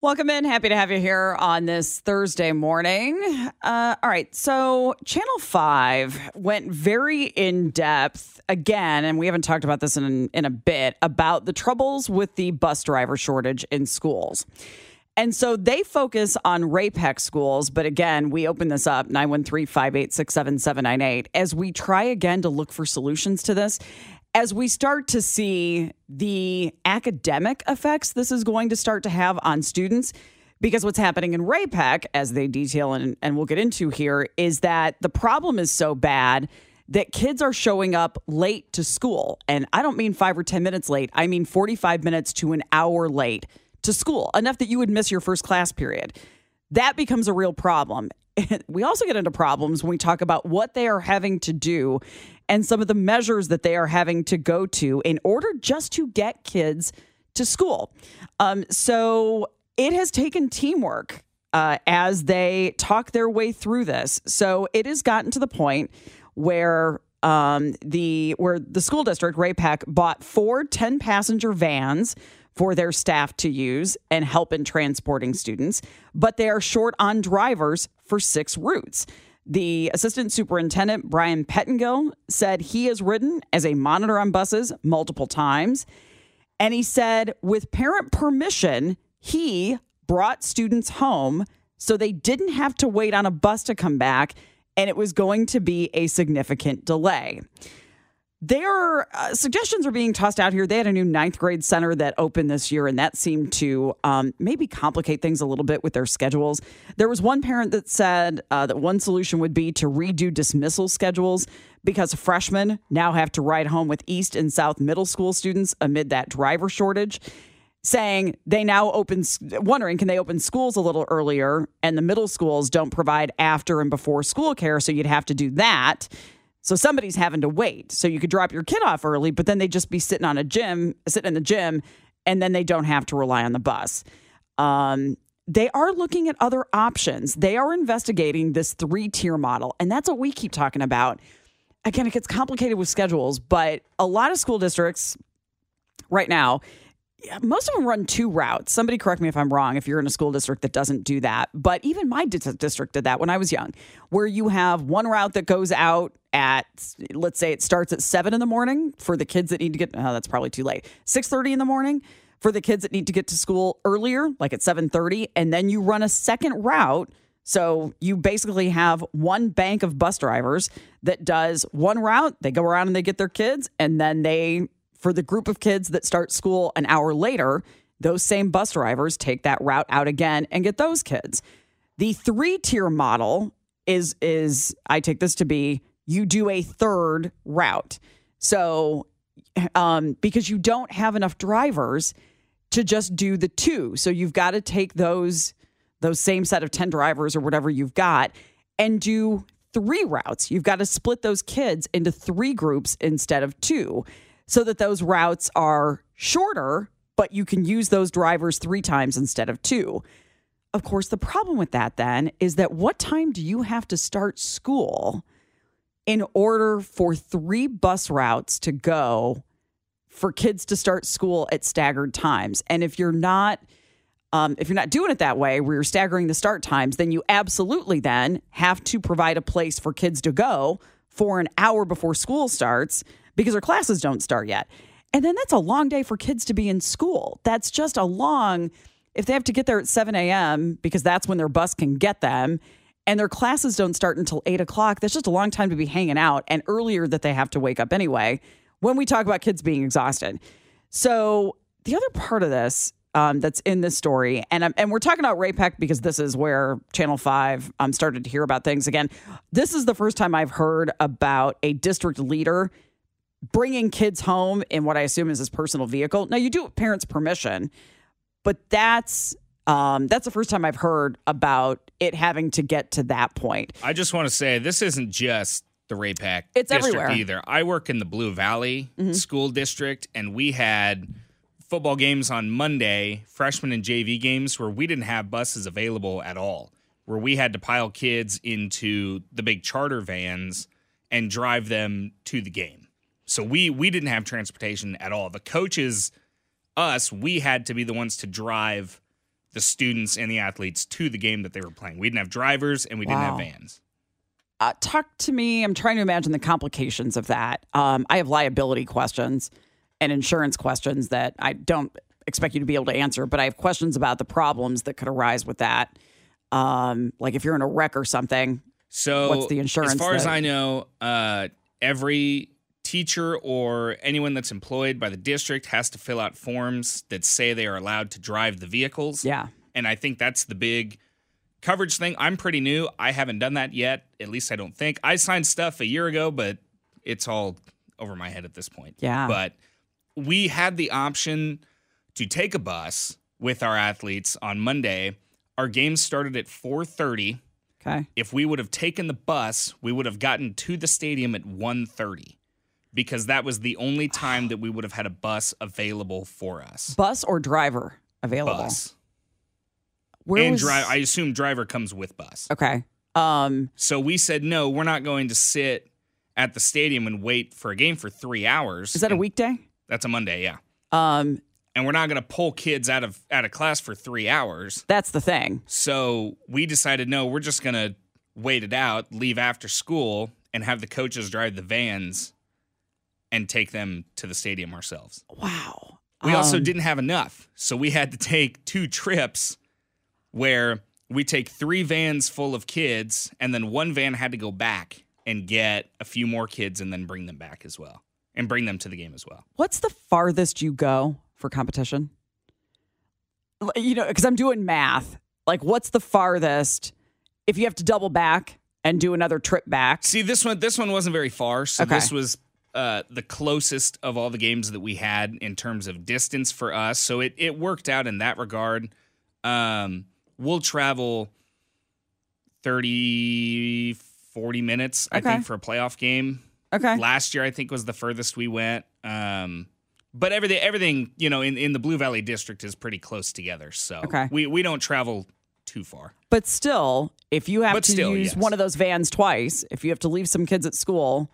Welcome in. Happy to have you here on this Thursday morning. Uh, all right. So, Channel 5 went very in depth again, and we haven't talked about this in, in a bit about the troubles with the bus driver shortage in schools. And so they focus on Ray-Pec schools, but again, we open this up 913 586 7798 as we try again to look for solutions to this as we start to see the academic effects this is going to start to have on students, because what's happening in Ray-Pec, as they detail and, and we'll get into here, is that the problem is so bad that kids are showing up late to school. And I don't mean five or 10 minutes late, I mean 45 minutes to an hour late to school, enough that you would miss your first class period. That becomes a real problem. We also get into problems when we talk about what they are having to do and some of the measures that they are having to go to in order just to get kids to school. Um, so it has taken teamwork uh, as they talk their way through this. So it has gotten to the point where um, the where the school district Ray-Pec bought four 10 passenger vans for their staff to use and help in transporting students, but they are short on drivers for six routes. The assistant superintendent, Brian Pettingill, said he has ridden as a monitor on buses multiple times. And he said, with parent permission, he brought students home so they didn't have to wait on a bus to come back, and it was going to be a significant delay. Their uh, suggestions are being tossed out here. They had a new ninth grade center that opened this year, and that seemed to um, maybe complicate things a little bit with their schedules. There was one parent that said uh, that one solution would be to redo dismissal schedules because freshmen now have to ride home with East and South middle school students amid that driver shortage. Saying they now open, wondering can they open schools a little earlier, and the middle schools don't provide after and before school care, so you'd have to do that. So somebody's having to wait. So you could drop your kid off early, but then they'd just be sitting on a gym, sitting in the gym, and then they don't have to rely on the bus. Um, they are looking at other options. They are investigating this three tier model, and that's what we keep talking about. Again, it gets complicated with schedules, but a lot of school districts right now most of them run two routes. Somebody correct me if I'm wrong if you're in a school district that doesn't do that. But even my district did that when I was young, where you have one route that goes out at let's say it starts at seven in the morning for the kids that need to get oh, that's probably too late. Six thirty in the morning for the kids that need to get to school earlier, like at seven thirty, and then you run a second route. So you basically have one bank of bus drivers that does one route. They go around and they get their kids, and then they for the group of kids that start school an hour later, those same bus drivers take that route out again and get those kids. The three tier model is is I take this to be you do a third route. So um, because you don't have enough drivers to just do the two, so you've got to take those those same set of ten drivers or whatever you've got and do three routes. You've got to split those kids into three groups instead of two so that those routes are shorter, but you can use those drivers three times instead of two. Of course, the problem with that then is that what time do you have to start school in order for three bus routes to go for kids to start school at staggered times? And if you're not um, if you're not doing it that way, where you're staggering the start times, then you absolutely then have to provide a place for kids to go for an hour before school starts because their classes don't start yet. And then that's a long day for kids to be in school. That's just a long, if they have to get there at 7 a.m., because that's when their bus can get them, and their classes don't start until 8 o'clock, that's just a long time to be hanging out and earlier that they have to wake up anyway when we talk about kids being exhausted. So, the other part of this um, that's in this story, and and we're talking about Ray-Pec because this is where Channel Five um, started to hear about things again. This is the first time I've heard about a district leader bringing kids home in what I assume is his personal vehicle. Now you do parents' permission, but that's um, that's the first time I've heard about it having to get to that point. I just want to say this isn't just the Ray-Pec it's district everywhere. either. I work in the Blue Valley Mm-hmm. School District, and we had football games on Monday, freshman and JV games, where we didn't have buses available at all, where we had to pile kids into the big charter vans and drive them to the game. So we we didn't have transportation at all. The coaches, us, we had to be the ones to drive the students and the athletes to the game that they were playing. We didn't have drivers and we didn't Wow. have vans. Uh, talk to me. I'm trying to imagine the complications of that. Um, I have liability questions and insurance questions that I don't expect you to be able to answer, but I have questions about the problems that could arise with that. Um, like if you're in a wreck or something. So What's the insurance As far as I know, uh, every teacher or anyone that's employed by the district has to fill out forms that say they are allowed to drive the vehicles. Yeah. And I think that's the big coverage thing. I'm pretty new. I haven't done that yet. At least I don't think. I signed stuff a year ago, but it's all over my head at this point. Yeah. But we had the option to take a bus with our athletes on Monday. Our game started at 4:30 Okay. if we would have taken the bus, we would have gotten to the stadium at 1:30 because that was the only time that we would have had a bus available for us. Bus or driver available? Bus. Where and was- drive I assume driver comes with bus. Okay. Um, So we said no, we're not going to sit at the stadium and wait for a game for 3 hours. is that a weekday? That's a Monday, yeah. Um, And we're not going to pull kids out of out of class for 3 hours. that's the thing. So we decided no, we're just going to wait it out, leave after school, and have the coaches drive the vans and take them to the stadium ourselves. Wow. We also Um, didn't have enough. So we had to take two trips where we take three vans full of kids, and then one van had to go back and get a few more kids and then bring them back as well and bring them to the game as well. What's the farthest you go for competition? You know, because I'm doing math. Like, what's the farthest if you have to double back and do another trip back? See, this one this one wasn't very far. So Okay. this was uh, the closest of all the games that we had in terms of distance for us. So it it worked out in that regard. Um, we'll travel 30, 40 minutes, I think, for a playoff game. Okay. Last year, I think, was the furthest we went. Um, but everything, everything, you know, in, in the Blue Valley District is pretty close together. So Okay. we, we don't travel too far. But still, if you have But to still, use yes. one of those vans twice, if you have to leave some kids at school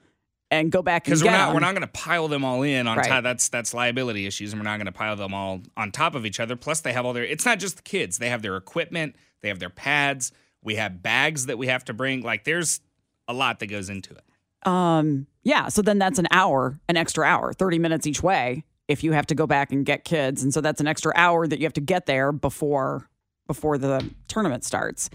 and go back because we're not them, we're not going to pile them all in on Right. top. That's that's liability issues, and we're not going to pile them all on top of each other. Plus, they have all their. It's not just the kids; they have their equipment, they have their pads. We have bags that we have to bring. Like, there's a lot that goes into it. Um, yeah. So then that's an hour, an extra hour, 30 minutes each way if you have to go back and get kids. And so that's an extra hour that you have to get there before before the tournament starts.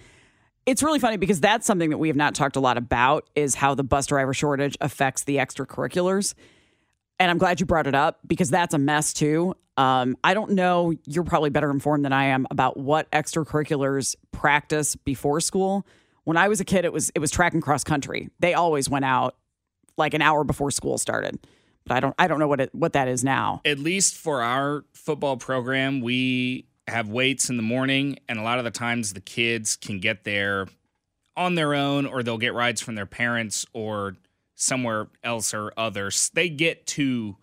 It's really funny because that's something that we have not talked a lot about is how the bus driver shortage affects the extracurriculars. And I'm glad you brought it up because that's a mess too. Um, I don't know, you're probably better informed than I am about what extracurriculars practice before school. When I was a kid, it was it was track and cross country. They always went out like an hour before school started. But I don't I don't know what it what that is now. At least for our football program, we have weights in the morning, and a lot of the times the kids can get there on their own, or they'll get rides from their parents or somewhere else or others. They get to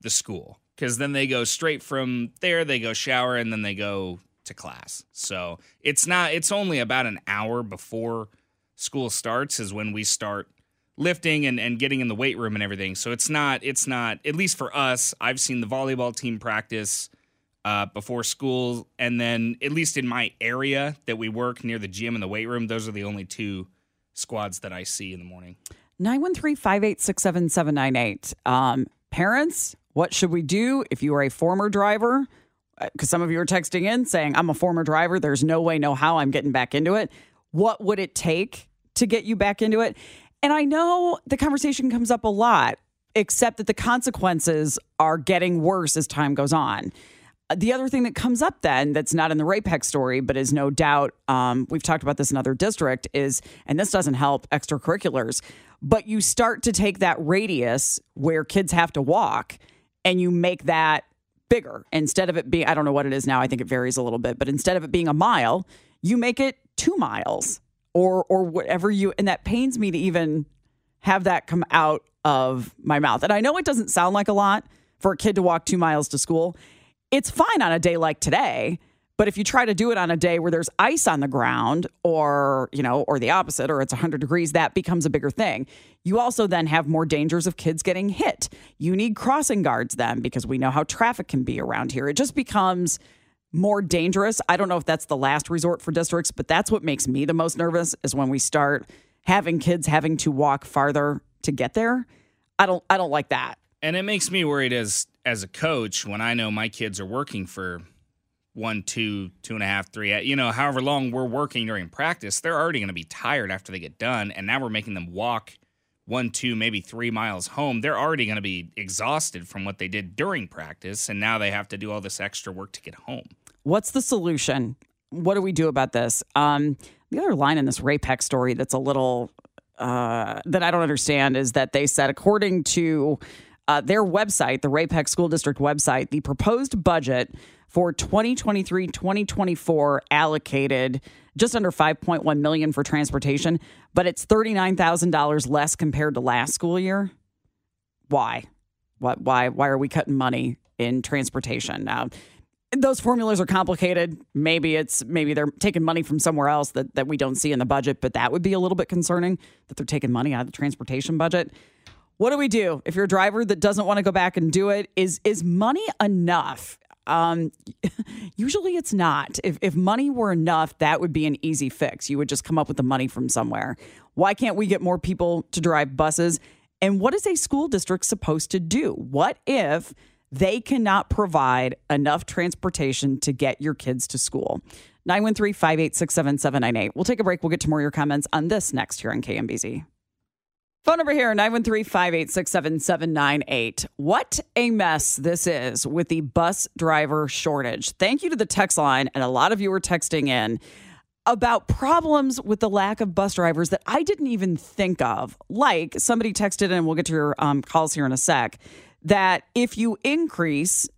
the school because then they go straight from there, they go shower, and then they go to class. So it's not, it's only about an hour before school starts, is when we start lifting and, and getting in the weight room and everything. So it's not, it's not, at least for us, I've seen the volleyball team practice uh, before school. And then, at least in my area that we work near the gym and the weight room, those are the only two squads that I see in the morning. 913-586-7798. Um, parents, what should we do if you are a former driver? Because some of you are texting in saying, I'm a former driver. There's no way, no how I'm getting back into it. What would it take to get you back into it? And I know the conversation comes up a lot, except that the consequences are getting worse as time goes on. The other thing that comes up then that's not in the Ray-Pec story, but is no doubt, um, we've talked about this in other district, is, and this doesn't help extracurriculars, but you start to take that radius where kids have to walk and you make that bigger. Instead of it being, I don't know what it is now, I think it varies a little bit, but instead of it being a mile, you make it two miles or or whatever you, and that pains me to even have that come out of my mouth. And I know it doesn't sound like a lot for a kid to walk two miles to school. It's fine on a day like today, but if you try to do it on a day where there's ice on the ground or, you know, or the opposite, or it's 100 degrees, that becomes a bigger thing. You also then have more dangers of kids getting hit. You need crossing guards then because we know how traffic can be around here. It just becomes more dangerous. I don't know if that's the last resort for districts, but that's what makes me the most nervous is when we start having kids having to walk farther to get there. I don't I don't like that. And it makes me worried as as a coach when I know my kids are working for one, two, two and a half, three, you know, however long we're working during practice, they're already going to be tired after they get done. And now we're making them walk one, two, maybe three miles home. They're already going to be exhausted from what they did during practice. And now they have to do all this extra work to get home. What's the solution? What do we do about this? Um, the other line in this Ray-Pec story that's a little uh, that I don't understand is that they said, according to uh, their website, the Ray-Pec School District website, the proposed budget for 2023 2024 allocated just under 5.1 million for transportation, but it's $39,000 less compared to last school year. Why? What why why are we cutting money in transportation? Now, those formulas are complicated. Maybe it's maybe they're taking money from somewhere else that, that we don't see in the budget, but that would be a little bit concerning that they're taking money out of the transportation budget. What do we do if you're a driver that doesn't want to go back and do it? Is is money enough? Um, usually it's not. If if money were enough, that would be an easy fix. You would just come up with the money from somewhere. Why can't we get more people to drive buses? And what is a school district supposed to do? What if they cannot provide enough transportation to get your kids to school. 913 586 7798. We'll take a break. We'll get to more of your comments on this next here on KMBZ. Phone number here 913 586 7798. What a mess this is with the bus driver shortage. Thank you to the text line, and a lot of you were texting in about problems with the lack of bus drivers that I didn't even think of. Like somebody texted and we'll get to your um, calls here in a sec that if you increase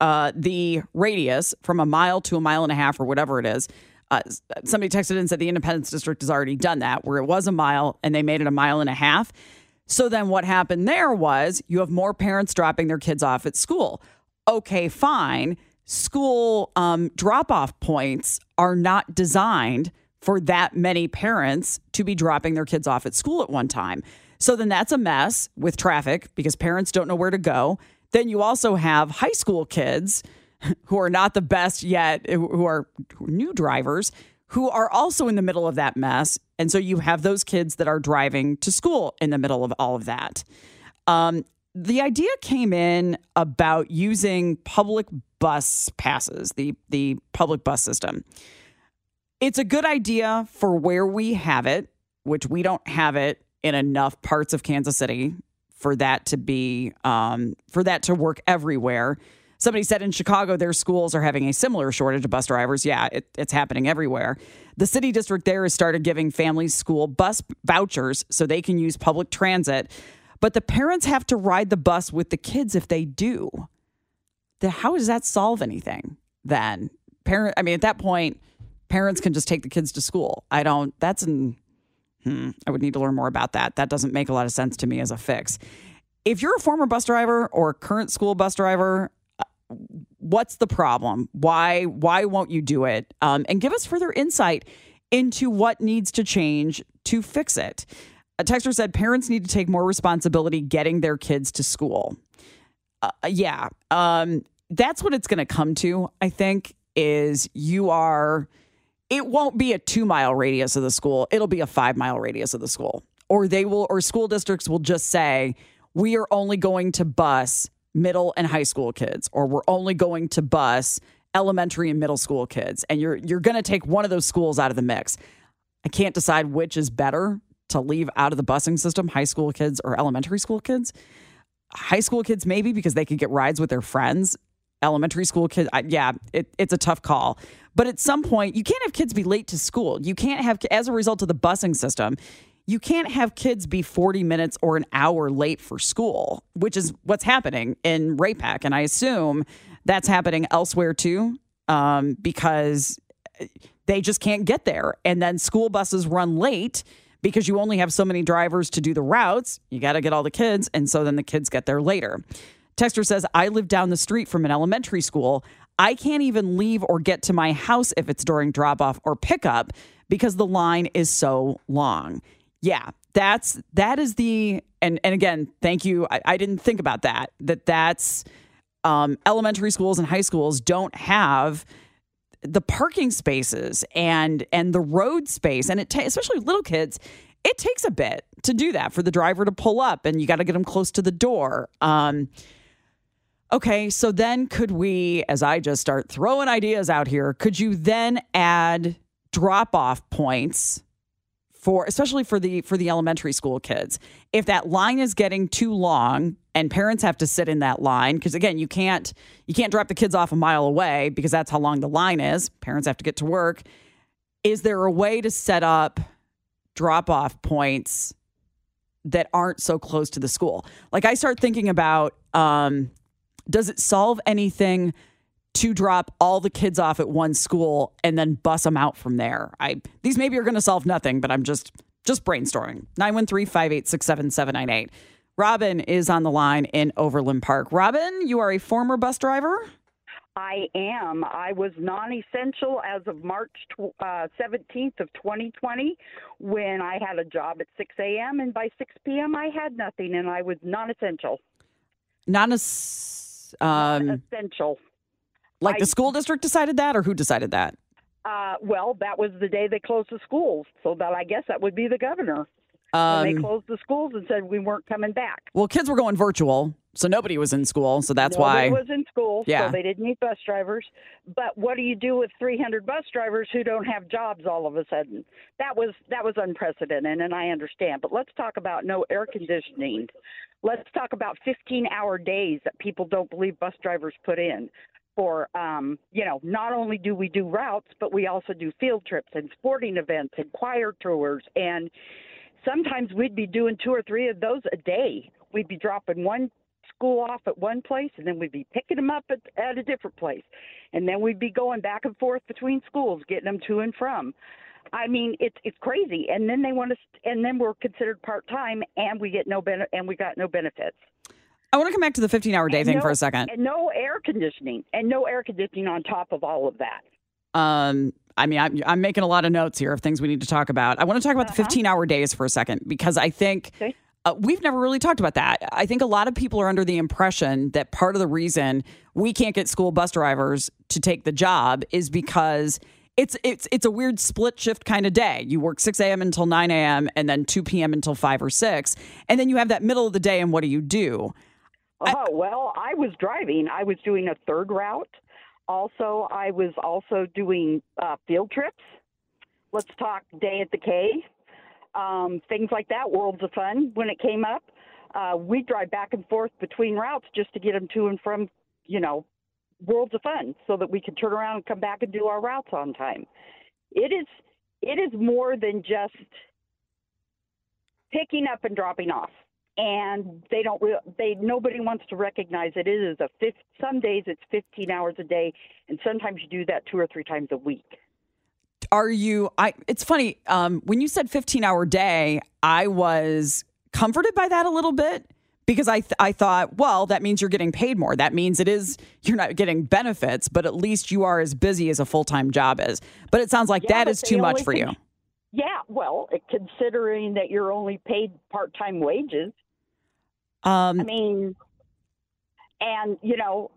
uh, the radius from a mile to a mile and a half or whatever it is, uh, somebody texted and said the Independence District has already done that, where it was a mile and they made it a mile and a half. So then what happened there was you have more parents dropping their kids off at school. Okay, fine. School um, drop off points are not designed for that many parents to be dropping their kids off at school at one time. So then that's a mess with traffic because parents don't know where to go. Then you also have high school kids who are not the best yet, who are new drivers, who are also in the middle of that mess. And so you have those kids that are driving to school in the middle of all of that. Um, the idea came in about using public bus passes, the, the public bus system. It's a good idea for where we have it, which we don't have it in enough parts of Kansas City for that to be um, for that to work everywhere. Somebody said in Chicago their schools are having a similar shortage of bus drivers. Yeah, it, it's happening everywhere. The city district there has started giving families school bus vouchers so they can use public transit, but the parents have to ride the bus with the kids if they do. The, how does that solve anything then? Parent, I mean, at that point, parents can just take the kids to school. I don't. That's an Hmm, I would need to learn more about that. That doesn't make a lot of sense to me as a fix. If you're a former bus driver or a current school bus driver, what's the problem? Why why won't you do it? Um, and give us further insight into what needs to change to fix it. A texter said parents need to take more responsibility getting their kids to school. Uh, yeah, um, that's what it's going to come to. I think is you are it won't be a two mile radius of the school. It'll be a five mile radius of the school. Or they will, or school districts will just say, we are only going to bus middle and high school kids, or we're only going to bus elementary and middle school kids. And you're, you're going to take one of those schools out of the mix. I can't decide which is better to leave out of the busing system high school kids or elementary school kids. High school kids, maybe because they could get rides with their friends. Elementary school kids, yeah, it, it's a tough call. But at some point, you can't have kids be late to school. You can't have, as a result of the busing system, you can't have kids be 40 minutes or an hour late for school, which is what's happening in Ray-Pec. And I assume that's happening elsewhere too, um, because they just can't get there. And then school buses run late because you only have so many drivers to do the routes. You got to get all the kids. And so then the kids get there later. Texter says, I live down the street from an elementary school. I can't even leave or get to my house if it's during drop off or pickup because the line is so long. Yeah, that's that is the and and again, thank you. I, I didn't think about that. That that's um, elementary schools and high schools don't have the parking spaces and and the road space and it ta- especially little kids it takes a bit to do that for the driver to pull up and you got to get them close to the door um, okay so then could we as i just start throwing ideas out here could you then add drop off points for especially for the for the elementary school kids. If that line is getting too long and parents have to sit in that line because again you can't you can't drop the kids off a mile away because that's how long the line is. Parents have to get to work. Is there a way to set up drop off points that aren't so close to the school? Like i start thinking about um, does it solve anything to drop all the kids off at one school and then bus them out from there. I these maybe are going to solve nothing, but I'm just just brainstorming. 913-586-7798. Robin is on the line in Overland Park. Robin, you are a former bus driver? I am. I was non-essential as of March uh, 17th of 2020 when I had a job at 6 a.m. and by 6 p.m. I had nothing and I was non-essential. Non um, essential. Like I- the school district decided that, or who decided that? Uh, well, that was the day they closed the schools, so that I guess that would be the governor. when they Um, closed the schools and said we weren't coming back. well, kids were going virtual, so nobody was in school. So that's why. Nobody was in school, Yeah. so they didn't need bus drivers. But what do you do with 300 bus drivers who don't have jobs all of a sudden? That was that was unprecedented, and I understand. But let's talk about no air conditioning. Let's talk about 15-hour days that people don't believe bus drivers put in. For um, you know, not only do we do routes, but we also do field trips and sporting events and choir tours and sometimes we'd be doing two or three of those a day. We'd be dropping one school off at one place, and then we'd be picking them up at, at a different place, and then we'd be going back and forth between schools, getting them to and from. I mean, it's it's crazy. And then they want us, and then we're considered part time, and we get no ben- and we got no benefits. I want to come back to the 15 hour day And thing no- for a second. and no air conditioning, and no air conditioning on top of all of that. Um, I mean, I'm, I'm making a lot of notes here of things we need to talk about. I want to talk about the 15 hour days for a second because I think Okay. uh, we've never really talked about that. I think a lot of people are under the impression that part of the reason we can't get school bus drivers to take the job is because it's it's it's a weird split shift kind of day. You work 6 a.m. until 9 a.m. and then 2 p.m. until 5 or 6. And then you have that middle of the day and what do you do? Oh, well, I was driving. I was doing a third route. Also, I was also doing uh, field trips. Let's talk day at the K, um, things like that. Worlds of Fun when it came up. Uh, we drive back and forth between routes just to get them to and from, you know, Worlds of Fun, so that we could turn around and come back and do our routes on time. It is it is more than just picking up and dropping off and they don't re- they nobody wants to recognize it. it is a fifth some days it's 15 hours a day and sometimes you do that two or three times a week. Are you i it's funny um when you said 15 hour day i was comforted by that a little bit because i th- i thought well that means you're getting paid more. That means it is you're not getting benefits but at least you are as busy as a full-time job is. But it sounds like Yeah, that is too much for you. yeah well considering that you're only paid part-time wages um i mean and you know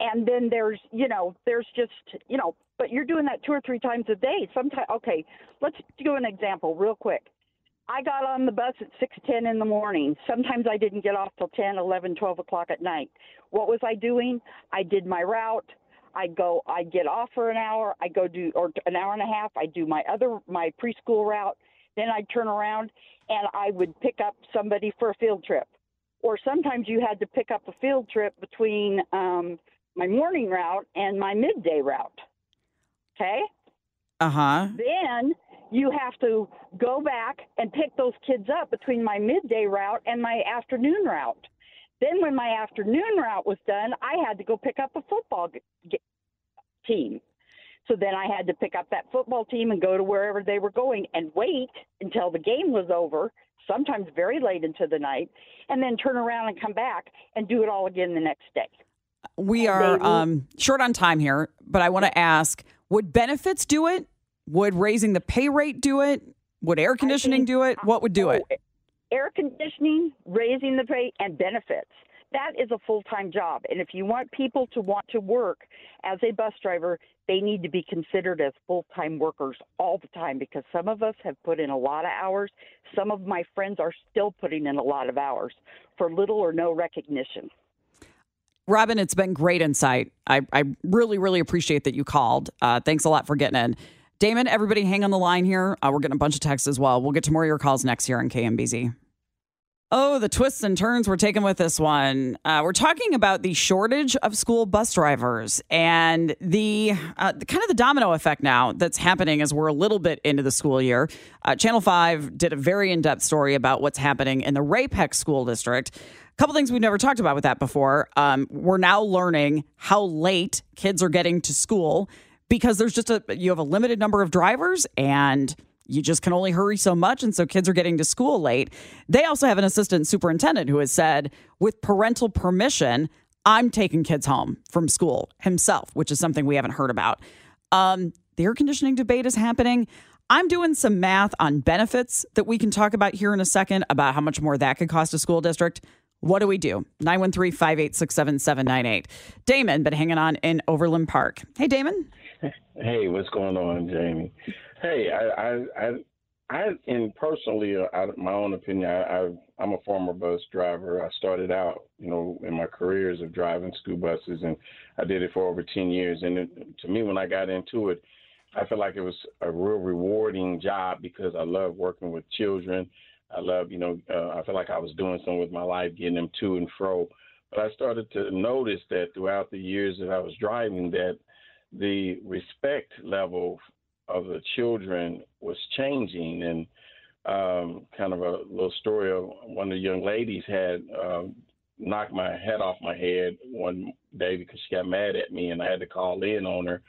and then there's you know there's just you know but you're doing that two or three times a day. Sometimes okay let's do an example real quick. I got on the bus at six ten in the morning. Sometimes i didn't get off till ten eleven twelve o'clock at night. What was i doing? I did my route. I go i get off for an hour. I go do or an hour and a half. I do my other my preschool route then i'd turn around and i would pick up somebody for a field trip or sometimes you had to pick up a field trip between um, my morning route and my midday route. Okay? uh-huh Then you have to go back and pick those kids up between my midday route and my afternoon route. Then, when my afternoon route was done, I had to go pick up a football g- g- team. So then I had to pick up that football team and go to wherever they were going and wait until the game was over, sometimes very late into the night, and then turn around and come back and do it all again the next day. we are um short on time here but i want to ask would benefits do it would raising the pay rate do it would air conditioning think- do it what would do it Oh, Air conditioning, raising the pay, and benefits. that is a full time job. And if you want people to want to work as a bus driver, they need to be considered as full time workers all the time because some of us have put in a lot of hours. Some of my friends are still putting in a lot of hours for little or no recognition. Robin, it's been great insight. I, I really, really appreciate that you called. Uh, thanks a lot for getting in. Damon, everybody hang on the line here. Uh, we're getting a bunch of texts as well. We'll get to more of your calls next year on KMBZ. Oh, the twists and turns we're taking with this one. Uh, we're talking about the shortage of school bus drivers and the, uh, the, kind of the domino effect now that's happening as we're a little bit into the school year. Uh, Channel 5 did a very in depth story about what's happening in the Ray-Pec School District. A couple things we've never talked about with that before. Um, we're now learning how late kids are getting to school because there's just a, you have a limited number of drivers and you just can only hurry so much. And so kids are getting to school late. They also have an assistant superintendent who has said, with parental permission, I'm taking kids home from school himself, which is something we haven't heard about. Um, the air conditioning debate is happening. I'm doing some math on benefits that we can talk about here in a second about how much more that could cost a school district. What do we do? 913 586 7798. Damon, been hanging on in Overland Park. Hey, Damon. Hey, what's going on, Jamie? Hey, I, I, I, I in personally, uh, my own opinion, I, I, I'm a former bus driver. I started out, you know, in my careers of driving school buses, and I did it for over 10 years. And it, to me, when I got into it, I felt like it was a real rewarding job because I love working with children. I love, you know, uh, I felt like I was doing something with my life, getting them to and fro. But I started to notice that throughout the years that I was driving, that the respect level of the children was changing and um, kind of a little story of one of the young ladies had um, knocked my head off my head one day because she got mad at me and I had to call in on her.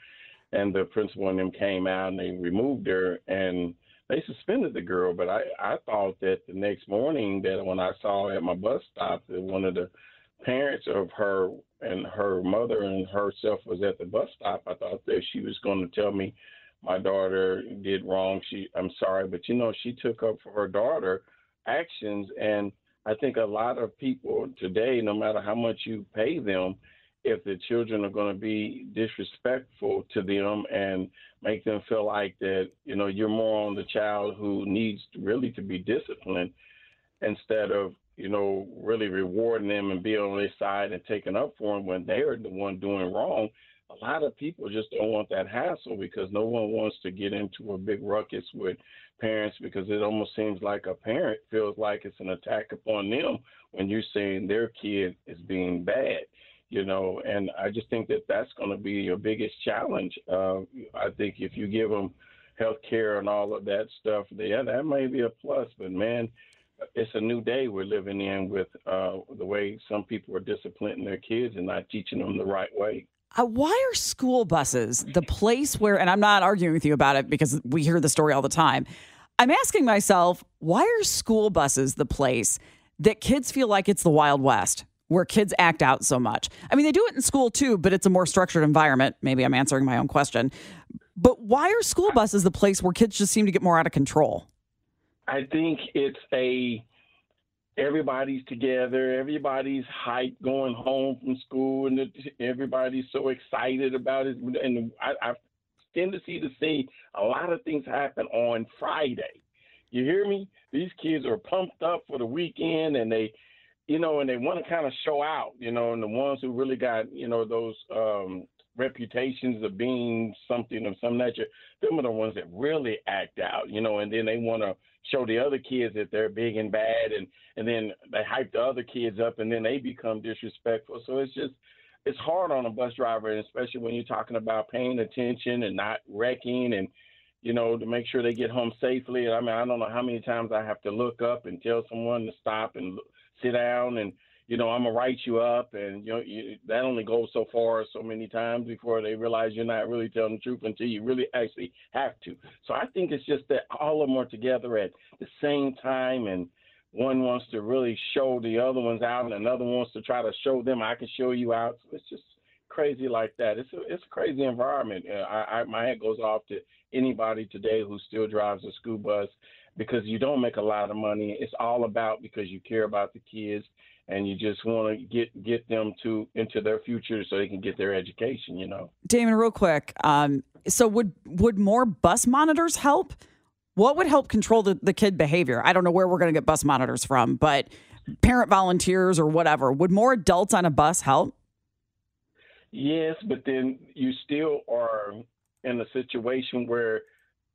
And the principal and them came out and they removed her and they suspended the girl. But I, I thought that the next morning that when I saw at my bus stop that one of the parents of her and her mother and herself was at the bus stop, I thought that she was going to tell me my daughter did wrong. She, I'm sorry, but you know, she took up for her daughter actions, and I think a lot of people today, no matter how much you pay them, if the children are going to be disrespectful to them and make them feel like that, you know, you're more on the child who needs really to be disciplined instead of you know, really rewarding them and being on their side and taking up for them when they're the one doing wrong. A lot of people just don't want that hassle because no one wants to get into a big ruckus with parents because it almost seems like a parent feels like it's an attack upon them when you're saying their kid is being bad, you know. And I just think that that's going to be your biggest challenge. Uh, I think if you give them health care and all of that stuff, yeah, that may be a plus. But man, it's a new day we're living in with uh, the way some people are disciplining their kids and not teaching them the right way. Uh, why are school buses the place where, and I'm not arguing with you about it because we hear the story all the time. I'm asking myself, why are school buses the place that kids feel like it's the Wild West? Where kids act out so much. I mean, they do it in school too, but it's a more structured environment. Maybe I'm answering my own question. But why are school buses the place where kids just seem to get more out of control? I think it's a everybody's together, everybody's hyped going home from school, and everybody's so excited about it. And I, I tend to see to see a lot of things happen on Friday. You hear me? These kids are pumped up for the weekend, and they, you know, and they want to kind of show out, you know, and the ones who really got, you know, those um, reputations of being something of some nature, them are the ones that really act out, you know, and then they want to show the other kids that they're big and bad, and and then they hype the other kids up, and then they become disrespectful. So it's just it's hard on a bus driver, and especially when you're talking about paying attention and not wrecking, and you know to make sure they get home safely. I mean, I don't know how many times I have to look up and tell someone to stop and sit down and you know, I'm gonna write you up, and you know, you, that only goes so far, so many times before they realize you're not really telling the truth until you really actually have to. So I think it's just that all of them are together at the same time, and one wants to really show the other ones out, and another wants to try to show them I can show you out. So it's just crazy like that. It's a it's a crazy environment. Uh, I, I my head goes off to anybody today who still drives a school bus because you don't make a lot of money. It's all about because you care about the kids and you just want to get get them to into their future so they can get their education. You know, Damon, real quick. Um, so would would more bus monitors help? What would help control the, the kid behavior? I don't know where we're going to get bus monitors from, but parent volunteers or whatever. Would more adults on a bus help? Yes, but then you still are in a situation where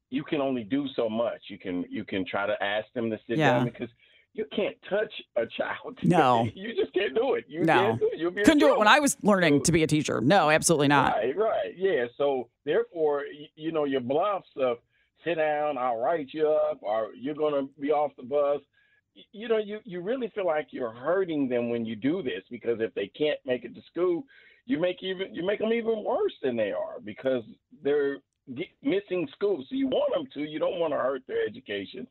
you can only do so much. You can you can try to ask them to sit Yeah. down because you can't touch a child. No. you just can't do it. You No. can't do it. Couldn't do it when. I was learning to be a teacher. No, absolutely not. Right, right, yeah. So therefore, you know, your bluffs of sit down, I'll write you up, or you're gonna be off the bus. You know, you you really feel like you're hurting them when you do this because if they can't make it to school, you make even you make them even worse than they are because they're missing school. So you want them to, you don't want to hurt their education.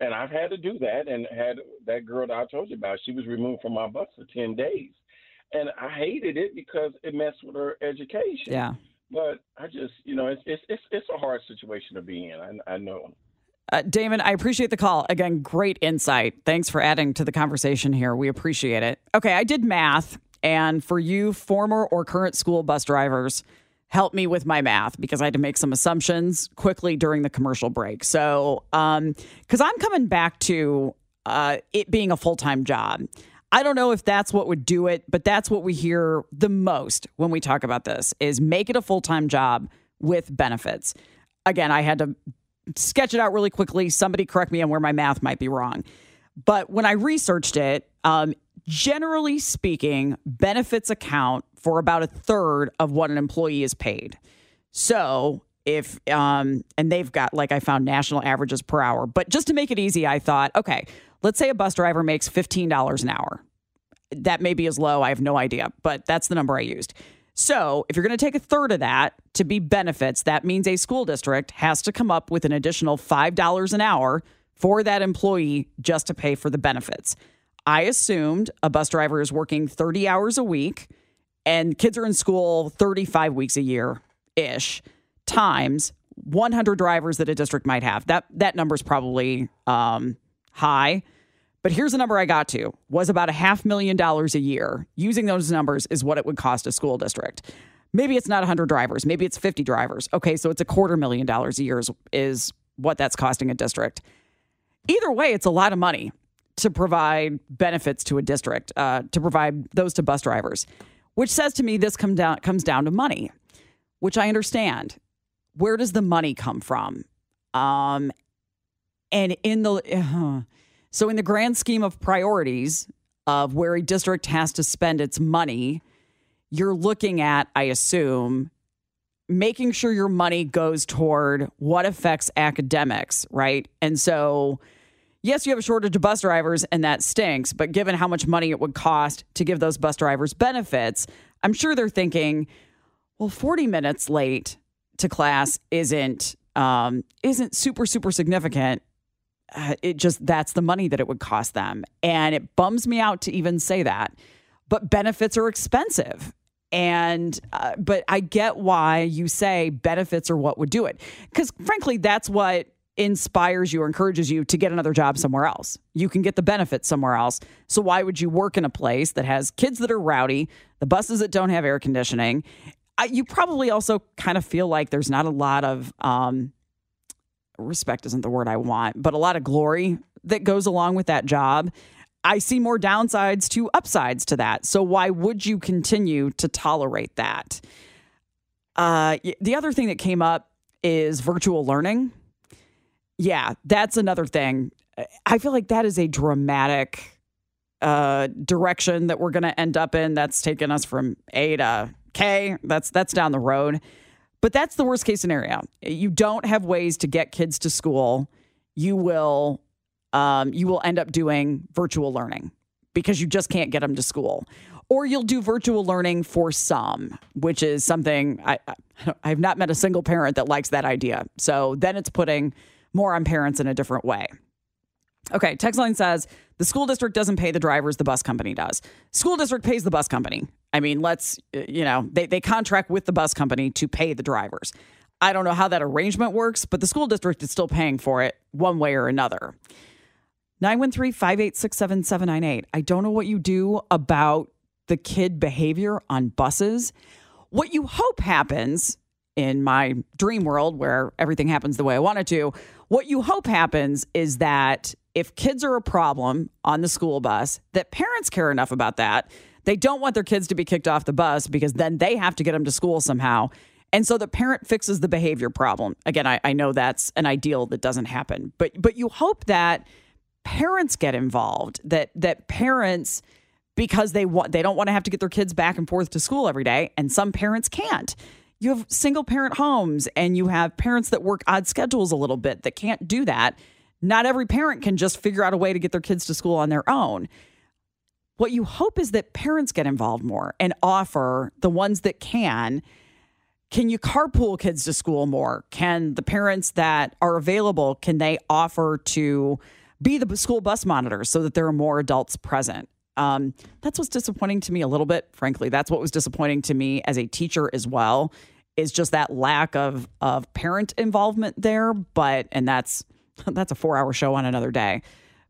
And I've had to do that, and had that girl that I told you about. She was removed from my bus for ten days, and I hated it because it messed with her education. Yeah. But I just, you know, it's it's it's, it's a hard situation to be in. I, I know. Uh, Damon, I appreciate the call. Again, great insight. Thanks for adding to the conversation here. We appreciate it. Okay, I did math. And for you, former or current school bus drivers, help me with my math because I had to make some assumptions quickly during the commercial break. So, because I'm coming back to uh, it being a full time job. I don't know if that's what would do it, but that's what we hear the most when we talk about this is make it a full time job with benefits. Again, I had to sketch it out really quickly. Somebody correct me on where my math might be wrong. But when I researched it, um, generally speaking, benefits account for about a third of what an employee is paid. So if um and they've got like I found national averages per hour, but just to make it easy, I thought, okay, let's say a bus driver makes $15 an hour. That may be as low, I have no idea, but that's the number I used. So, if you're going to take a third of that to be benefits, that means a school district has to come up with an additional $5 an hour for that employee just to pay for the benefits. I assumed a bus driver is working 30 hours a week and kids are in school 35 weeks a year ish times 100 drivers that a district might have. That that number is probably um, high. But here's the number I got to was about a half million dollars a year. Using those numbers is what it would cost a school district. Maybe it's not 100 drivers, maybe it's 50 drivers. Okay, so it's a quarter million dollars a year is, is what that's costing a district. Either way, it's a lot of money to provide benefits to a district, uh, to provide those to bus drivers, which says to me this come down, comes down to money, which I understand. Where does the money come from? Um, and in the uh, so in the grand scheme of priorities of where a district has to spend its money, you're looking at, I assume, making sure your money goes toward what affects academics, right? And so, yes, you have a shortage of bus drivers, and that stinks. But given how much money it would cost to give those bus drivers benefits, I'm sure they're thinking, well, 40 minutes late to class isn't um, isn't super super significant. Uh, it just that's the money that it would cost them, and it bums me out to even say that. But benefits are expensive, and uh, but I get why you say benefits are what would do it, because frankly, that's what inspires you or encourages you to get another job somewhere else. You can get the benefits somewhere else. So why would you work in a place that has kids that are rowdy, the buses that don't have air conditioning? I, you probably also kind of feel like there's not a lot of um, respect isn't the word I want, but a lot of glory that goes along with that job. I see more downsides to upsides to that. So why would you continue to tolerate that? Uh, the other thing that came up is virtual learning. Yeah, that's another thing. I feel like that is a dramatic uh, direction that we're going to end up in. That's taken us from A to K. That's that's down the road. But that's the worst case scenario. You don't have ways to get kids to school. You will um, you will end up doing virtual learning because you just can't get them to school. Or you'll do virtual learning for some, which is something I, I I've not met a single parent that likes that idea. So then it's putting more on parents in a different way. Okay, text line says the school district doesn't pay the drivers, the bus company does. School district pays the bus company. I mean, let's, uh, you know, they, they contract with the bus company to pay the drivers. I don't know how that arrangement works, but the school district is still paying for it one way or another. 913 586 7798. I don't know what you do about the kid behavior on buses. What you hope happens in my dream world where everything happens the way I want it to, what you hope happens is that if kids are a problem on the school bus, that parents care enough about that. They don't want their kids to be kicked off the bus because then they have to get them to school somehow. And so the parent fixes the behavior problem. Again, I, I know that's an ideal that doesn't happen, but but you hope that parents get involved, that that parents because they want they don't want to have to get their kids back and forth to school every day, and some parents can't you have single parent homes and you have parents that work odd schedules a little bit that can't do that. Not every parent can just figure out a way to get their kids to school on their own. What you hope is that parents get involved more and offer the ones that can. Can you carpool kids to school more? Can the parents that are available can they offer to be the school bus monitors so that there are more adults present? Um, that's what's disappointing to me a little bit, frankly. That's what was disappointing to me as a teacher as well, is just that lack of of parent involvement there. But and that's that's a four hour show on another day.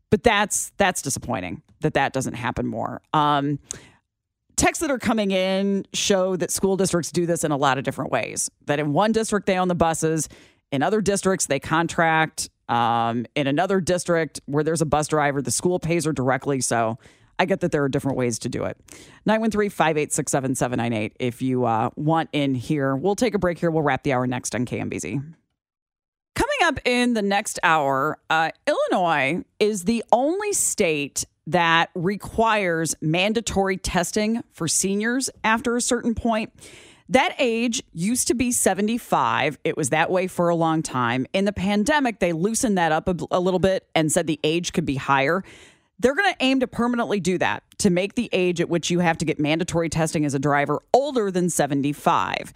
But that's that's disappointing that that doesn't happen more. Um, texts that are coming in show that school districts do this in a lot of different ways. That in one district they own the buses, in other districts they contract. Um, in another district where there's a bus driver, the school pays her directly. So I get that there are different ways to do it. 913 586 7798 if you uh, want in here. We'll take a break here. We'll wrap the hour next on KMBZ. Coming up in the next hour, uh, Illinois is the only state that requires mandatory testing for seniors after a certain point. That age used to be 75. It was that way for a long time. In the pandemic, they loosened that up a, a little bit and said the age could be higher. They're going to aim to permanently do that to make the age at which you have to get mandatory testing as a driver older than 75.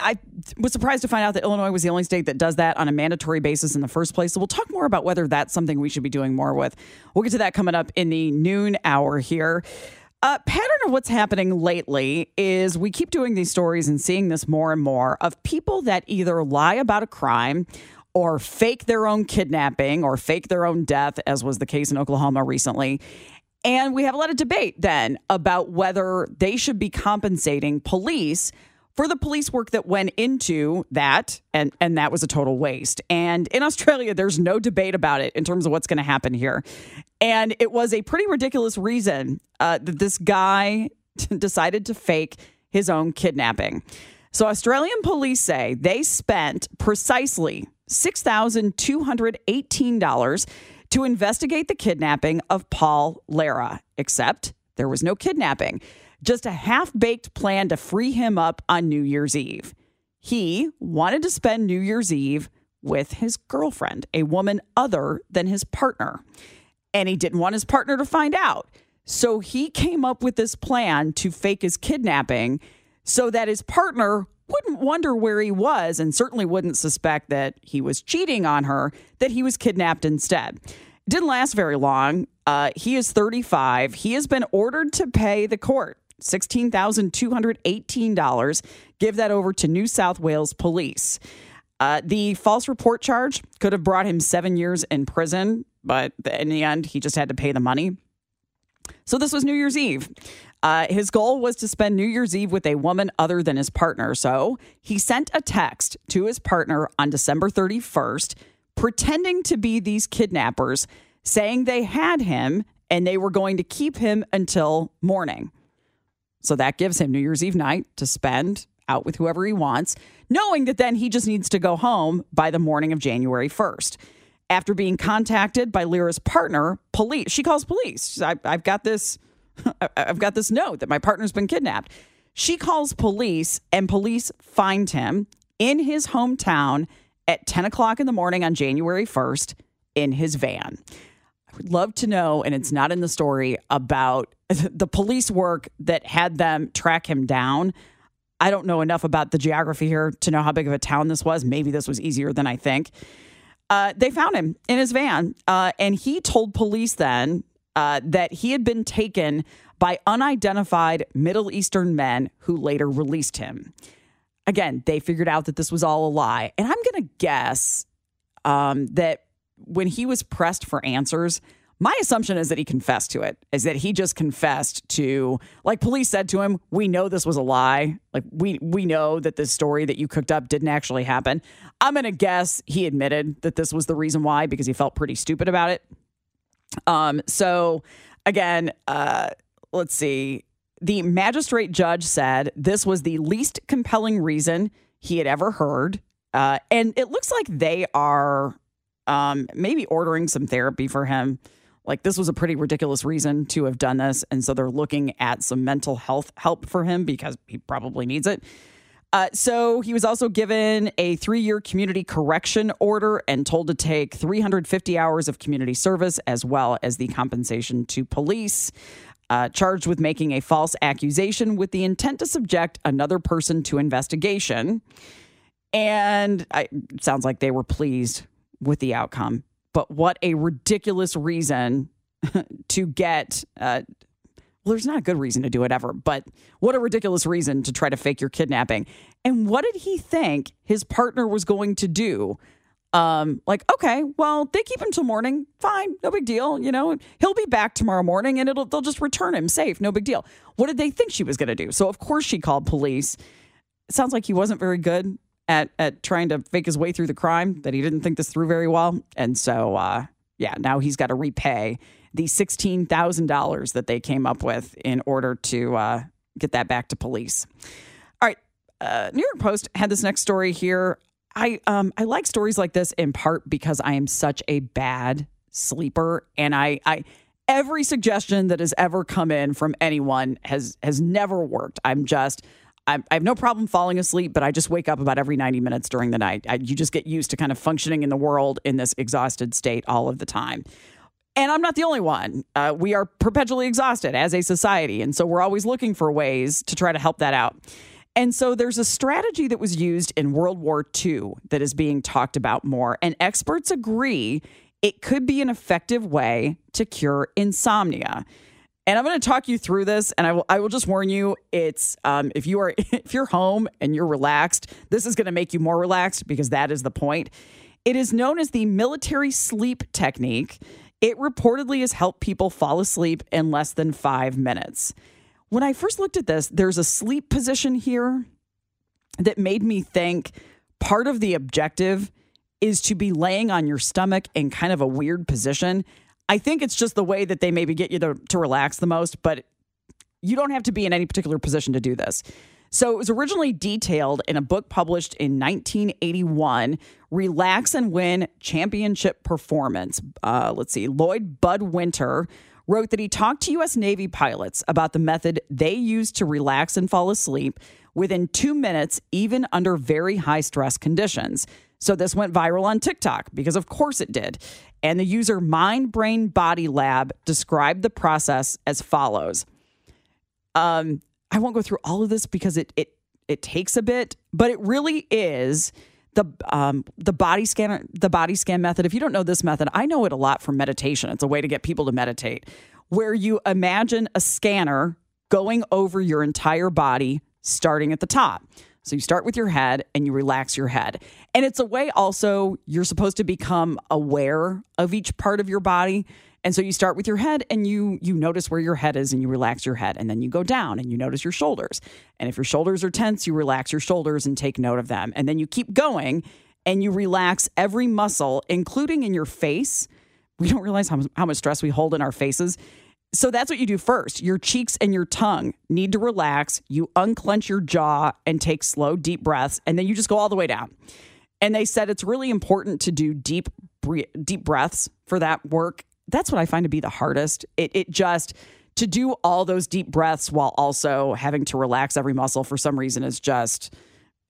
I was surprised to find out that Illinois was the only state that does that on a mandatory basis in the first place. So we'll talk more about whether that's something we should be doing more with. We'll get to that coming up in the noon hour here. A pattern of what's happening lately is we keep doing these stories and seeing this more and more of people that either lie about a crime or fake their own kidnapping or fake their own death, as was the case in Oklahoma recently. And we have a lot of debate then about whether they should be compensating police for the police work that went into that and and that was a total waste. And in Australia there's no debate about it in terms of what's going to happen here. And it was a pretty ridiculous reason uh, that this guy decided to fake his own kidnapping. So Australian police say they spent precisely $6,218 to investigate the kidnapping of Paul Lara, except there was no kidnapping, just a half baked plan to free him up on New Year's Eve. He wanted to spend New Year's Eve with his girlfriend, a woman other than his partner. And he didn't want his partner to find out. So he came up with this plan to fake his kidnapping so that his partner wouldn't wonder where he was and certainly wouldn't suspect that he was cheating on her, that he was kidnapped instead. Didn't last very long. Uh, he is 35. He has been ordered to pay the court $16,218. Give that over to New South Wales police. Uh, the false report charge could have brought him seven years in prison, but in the end, he just had to pay the money. So this was New Year's Eve. Uh, his goal was to spend New Year's Eve with a woman other than his partner. So he sent a text to his partner on December 31st, pretending to be these kidnappers, saying they had him and they were going to keep him until morning. So that gives him New Year's Eve night to spend out with whoever he wants, knowing that then he just needs to go home by the morning of January 1st. After being contacted by Lyra's partner, police, she calls police. I, have got this I've got this note that my partner's been kidnapped. She calls police, and police find him in his hometown at 10 o'clock in the morning on January 1st in his van. I would love to know, and it's not in the story, about the police work that had them track him down. I don't know enough about the geography here to know how big of a town this was. Maybe this was easier than I think. Uh, they found him in his van, uh, and he told police then uh, that he had been taken by unidentified Middle Eastern men who later released him. Again, they figured out that this was all a lie. And I'm going to guess um, that when he was pressed for answers, my assumption is that he confessed to it, is that he just confessed to, like police said to him, we know this was a lie. Like we we know that this story that you cooked up didn't actually happen. I'm gonna guess he admitted that this was the reason why because he felt pretty stupid about it. Um, so again, uh, let's see. The magistrate judge said this was the least compelling reason he had ever heard. Uh, and it looks like they are um, maybe ordering some therapy for him. Like this was a pretty ridiculous reason to have done this. And so they're looking at some mental health help for him because he probably needs it. Uh, so he was also given a three year community correction order and told to take 350 hours of community service as well as the compensation to police. Uh, charged with making a false accusation with the intent to subject another person to investigation. And I, it sounds like they were pleased with the outcome but what a ridiculous reason to get. Uh, well, there's not a good reason to do it ever, but what a ridiculous reason to try to fake your kidnapping. And what did he think his partner was going to do? Um, like, okay, well, they keep him till morning. Fine, no big deal. You know, he'll be back tomorrow morning and it'll they'll just return him safe, no big deal. What did they think she was gonna do? So of course she called police. It sounds like he wasn't very good at at trying to fake his way through the crime that he didn't think this through very well and so uh, yeah now he's got to repay the $16000 that they came up with in order to uh, get that back to police all right uh, new york post had this next story here i um, i like stories like this in part because i am such a bad sleeper and i i every suggestion that has ever come in from anyone has has never worked i'm just I, I have no problem falling asleep, but I just wake up about every 90 minutes during the night. I, you just get used to kind of functioning in the world in this exhausted state all of the time. And I'm not the only one. Uh, we are perpetually exhausted as a society. And so we're always looking for ways to try to help that out. And so there's a strategy that was used in World War II that is being talked about more. And experts agree it could be an effective way to cure insomnia. And I'm going to talk you through this, and I will. I will just warn you: it's um, if you are if you're home and you're relaxed, this is going to make you more relaxed because that is the point. It is known as the military sleep technique. It reportedly has helped people fall asleep in less than five minutes. When I first looked at this, there's a sleep position here that made me think part of the objective is to be laying on your stomach in kind of a weird position. I think it's just the way that they maybe get you to, to relax the most, but you don't have to be in any particular position to do this. So it was originally detailed in a book published in 1981, Relax and Win Championship Performance. Uh, let's see, Lloyd Bud Winter wrote that he talked to U.S. Navy pilots about the method they used to relax and fall asleep within two minutes, even under very high stress conditions. So this went viral on TikTok because, of course, it did. And the user Mind Brain Body Lab described the process as follows. Um, I won't go through all of this because it it it takes a bit, but it really is the um, the body scanner the body scan method. If you don't know this method, I know it a lot from meditation. It's a way to get people to meditate, where you imagine a scanner going over your entire body, starting at the top. So you start with your head and you relax your head. And it's a way also you're supposed to become aware of each part of your body. And so you start with your head and you you notice where your head is and you relax your head and then you go down and you notice your shoulders. And if your shoulders are tense, you relax your shoulders and take note of them. And then you keep going and you relax every muscle including in your face. We don't realize how, how much stress we hold in our faces. So that's what you do first. Your cheeks and your tongue need to relax. You unclench your jaw and take slow, deep breaths, and then you just go all the way down. And they said it's really important to do deep, deep breaths for that work. That's what I find to be the hardest. It, it just to do all those deep breaths while also having to relax every muscle for some reason is just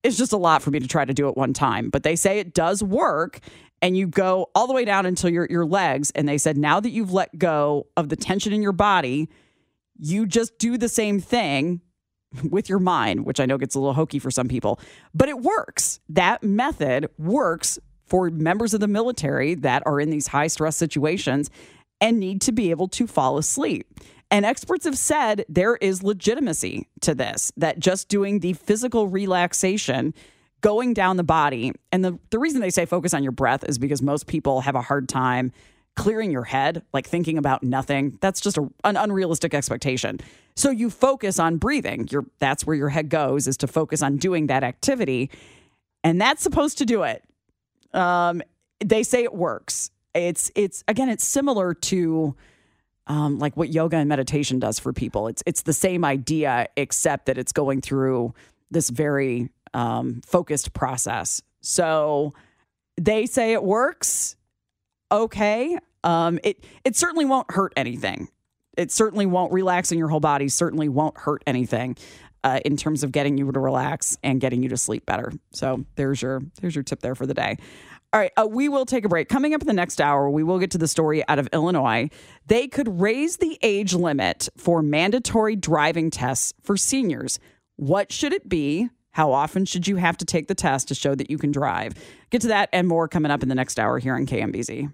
it's just a lot for me to try to do at one time. But they say it does work and you go all the way down until your your legs and they said now that you've let go of the tension in your body you just do the same thing with your mind which i know gets a little hokey for some people but it works that method works for members of the military that are in these high stress situations and need to be able to fall asleep. And experts have said there is legitimacy to this, that just doing the physical relaxation, going down the body, and the, the reason they say focus on your breath is because most people have a hard time clearing your head, like thinking about nothing. That's just a, an unrealistic expectation. So you focus on breathing. That's where your head goes is to focus on doing that activity, and that's supposed to do it. Um, they say it works. It's it's again, it's similar to um, like what yoga and meditation does for people. It's it's the same idea, except that it's going through this very um, focused process. So they say it works. Okay, um, it it certainly won't hurt anything. It certainly won't relaxing your whole body. Certainly won't hurt anything. Uh, in terms of getting you to relax and getting you to sleep better. So there's your there's your tip there for the day. All right, uh, we will take a break. Coming up in the next hour, we will get to the story out of Illinois. They could raise the age limit for mandatory driving tests for seniors. What should it be? How often should you have to take the test to show that you can drive? Get to that and more coming up in the next hour here on KMBZ.